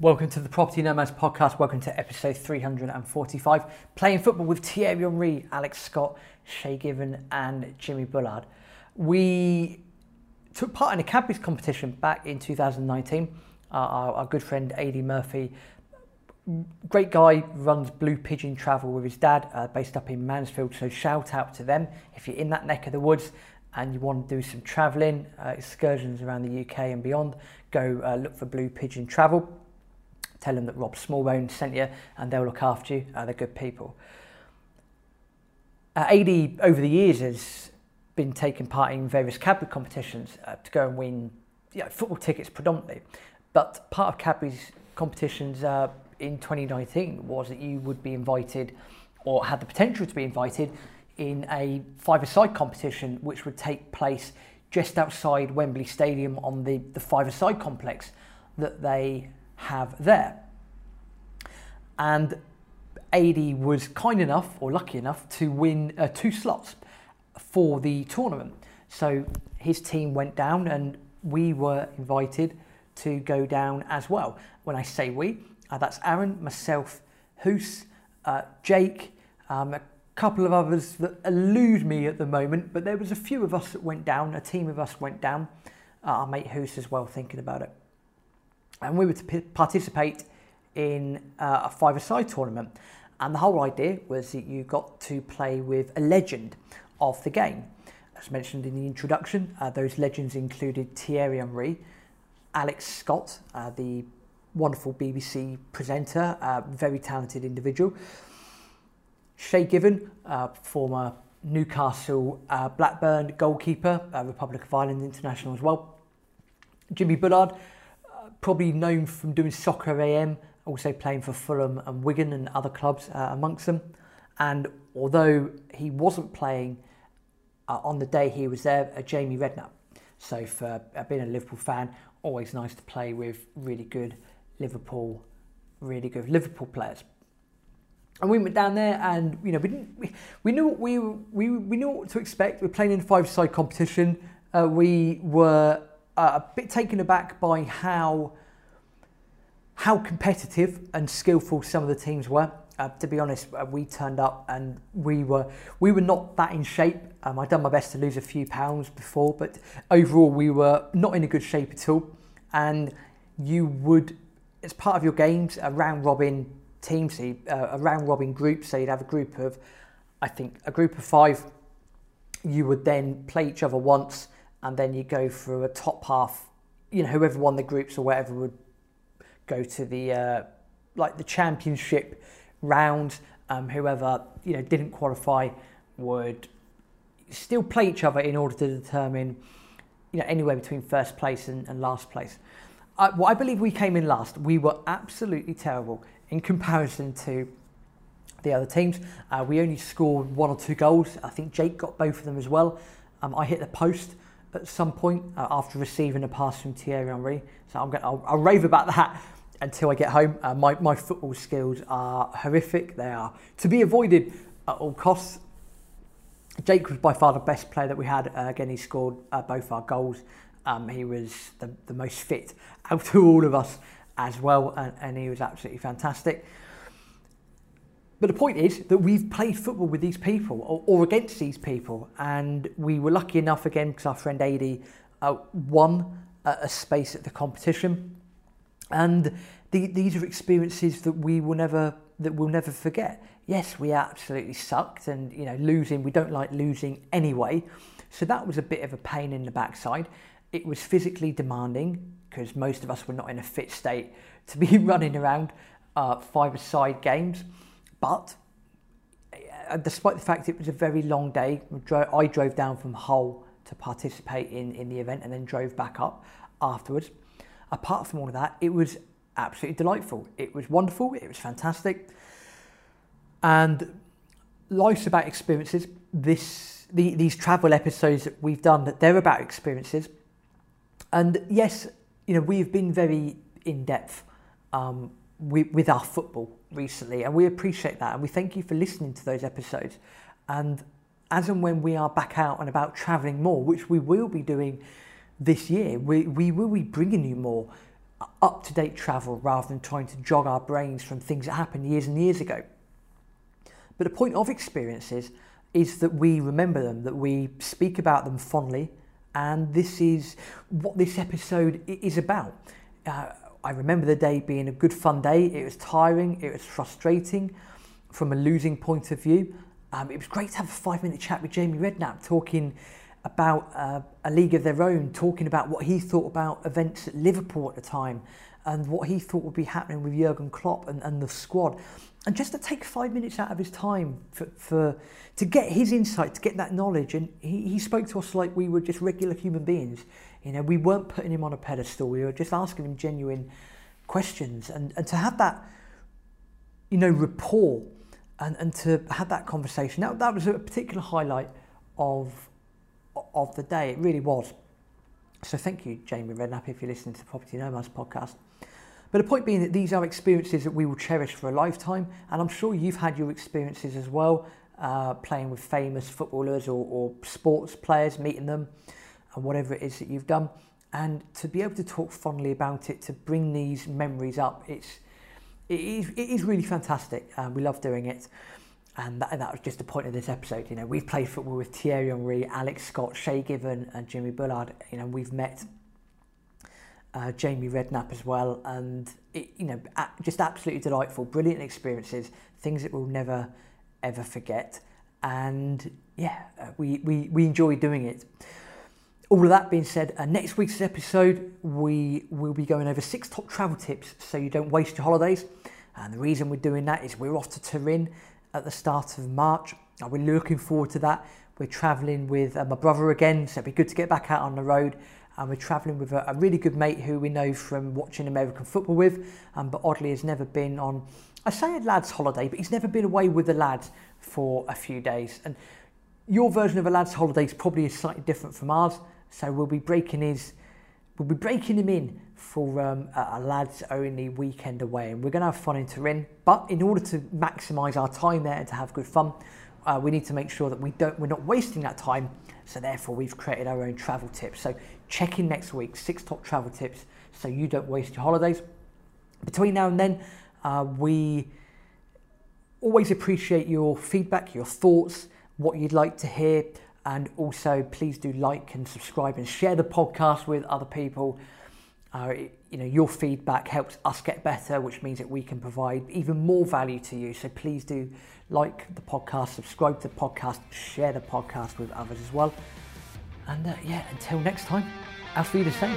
Welcome to the Property Nomads podcast. Welcome to episode 345. Playing football with Thierry Henry, Alex Scott, Shay Given, and Jimmy Bullard. We took part in a Cadbury's competition back in 2019. Uh, our, our, good friend AD Murphy, great guy, runs Blue Pigeon Travel with his dad, uh, based up in Mansfield. So shout out to them if you're in that neck of the woods and you want to do some travelling, uh, excursions around the UK and beyond. Go uh, look for Blue Pigeon Travel tell them that Rob Smallbone sent you and they'll look after you. Uh, they're good people. Uh, AD over the years has been taking part in various Cadbury competitions uh, to go and win you know, football tickets predominantly. But part of Cadbury's competitions uh, in 2019 was that you would be invited or had the potential to be invited in a five-a-side competition which would take place just outside Wembley Stadium on the, the five-a-side complex that they have there. And AD was kind enough or lucky enough to win uh, two slots for the tournament. So his team went down and we were invited to go down as well. When I say we, uh, that's Aaron, myself, Hoos, uh, Jake, um, a couple of others that elude me at the moment, but there was a few of us that went down, a team of us went down. Uh, our mate Hoos as well, thinking about it and we were to participate in uh, a five-a-side tournament. And the whole idea was that you got to play with a legend of the game. As mentioned in the introduction, uh, those legends included Thierry Henry, Alex Scott, uh, the wonderful BBC presenter, uh, very talented individual, Shay Given, uh, former Newcastle uh, Blackburn goalkeeper, Republic of Ireland international as well, Jimmy Bullard, probably known from doing soccer AM, also playing for Fulham and Wigan and other clubs uh, amongst them. And although he wasn't playing uh, on the day he was there, uh, Jamie Redknapp. So for uh, being a Liverpool fan, always nice to play with really good Liverpool, really good Liverpool players. And we went down there, and you know we didn't we, we knew what we we we knew what to expect. We we're playing in a five-side competition. Uh, we were uh, a bit taken aback by how how competitive and skillful some of the teams were. Uh, to be honest, uh, we turned up and we were we were not that in shape. Um, I'd done my best to lose a few pounds before, but overall we were not in a good shape at all. And you would, as part of your games, a round robin team, so uh, a round robin group. So you'd have a group of, I think, a group of five. You would then play each other once and then you go through a top half. You know, whoever won the groups or whatever would go to the uh, like the championship round. Um, whoever you know didn't qualify would still play each other in order to determine you know anywhere between first place and, and last place. Uh, well, I believe we came in last. We were absolutely terrible in comparison to the other teams. Uh, we only scored one or two goals. I think Jake got both of them as well. Um, I hit the post at some point uh, after receiving a pass from Thierry Henry. So I'm going I'll, I'll rave about that until I get home. Uh, my, my football skills are horrific. They are to be avoided at all costs. Jake was by far the best player that we had. Uh, again, he scored uh, both our goals. Um, he was the, the most fit out of all of us as well, and, and he was absolutely fantastic. But the point is that we've played football with these people or, or against these people, and we were lucky enough again because our friend Adi uh, won a, a, space at the competition, and the, these are experiences that we will never that we'll never forget. Yes, we absolutely sucked, and you know losing we don't like losing anyway, so that was a bit of a pain in the backside. It was physically demanding because most of us were not in a fit state to be running around uh, five-a-side games. But uh, despite the fact it was a very long day, I drove down from Hull to participate in, in the event and then drove back up afterwards. Apart from all of that, it was absolutely delightful. It was wonderful, it was fantastic. And life's about experiences. This, the, these travel episodes that we've done, they're about experiences. And yes, you know, we've been very in depth um, with, with our football recently, and we appreciate that. And we thank you for listening to those episodes. And as and when we are back out and about traveling more, which we will be doing this year, we, we will be bringing you more. up to date travel rather than trying to jog our brains from things that happened years and years ago. But the point of experiences is that we remember them, that we speak about them fondly, and this is what this episode is about. Uh, I remember the day being a good fun day. It was tiring, it was frustrating from a losing point of view. Um, it was great to have a five minute chat with Jamie Redknapp talking about uh, a league of their own, talking about what he thought about events at Liverpool at the time and what he thought would be happening with Jurgen Klopp and, and the squad. And just to take five minutes out of his time for, for to get his insight, to get that knowledge. And he, he spoke to us like we were just regular human beings. You know, we weren't putting him on a pedestal. We were just asking him genuine questions. And, and to have that, you know, rapport and, and to have that conversation, that, that was a particular highlight of of the day. It really was. So thank you, Jamie Redknapp, if you're listening to the Property Nomads podcast. But the point being that these are experiences that we will cherish for a lifetime, and I'm sure you've had your experiences as well, uh, playing with famous footballers or, or sports players, meeting them, and whatever it is that you've done. And to be able to talk fondly about it, to bring these memories up, it's it is, it is really fantastic. Uh, we love doing it. And that, that was just the point of this episode. You know, we've played football with Thierry Henry, Alex Scott, Shay Given, and Jimmy Bullard. You know, we've met uh, Jamie Redknapp as well, and it, you know, just absolutely delightful, brilliant experiences, things that we'll never ever forget. And yeah, uh, we, we, we enjoy doing it. All of that being said, uh, next week's episode, we will be going over six top travel tips so you don't waste your holidays. And the reason we're doing that is we're off to Turin at the start of March. And we're looking forward to that. We're travelling with uh, my brother again, so it'd be good to get back out on the road. And we're travelling with a, a, really good mate who we know from watching American football with, um, but oddly has never been on, I say a lad's holiday, but he's never been away with the lads for a few days. And your version of a lad's holiday is probably slightly different from ours, so we'll be breaking his, we'll be breaking him in for um, a, a lads only weekend away, and we're going to have fun in Turin. But in order to maximise our time there and to have good fun, uh, we need to make sure that we don't, we're not wasting that time. So therefore, we've created our own travel tips. So check in next week, six top travel tips, so you don't waste your holidays. Between now and then, uh, we always appreciate your feedback, your thoughts, what you'd like to hear, and also please do like and subscribe and share the podcast with other people. Uh, you know, your feedback helps us get better, which means that we can provide even more value to you. So please do like the podcast, subscribe to the podcast, share the podcast with others as well. And uh, yeah, until next time, Auf Wiedersehen.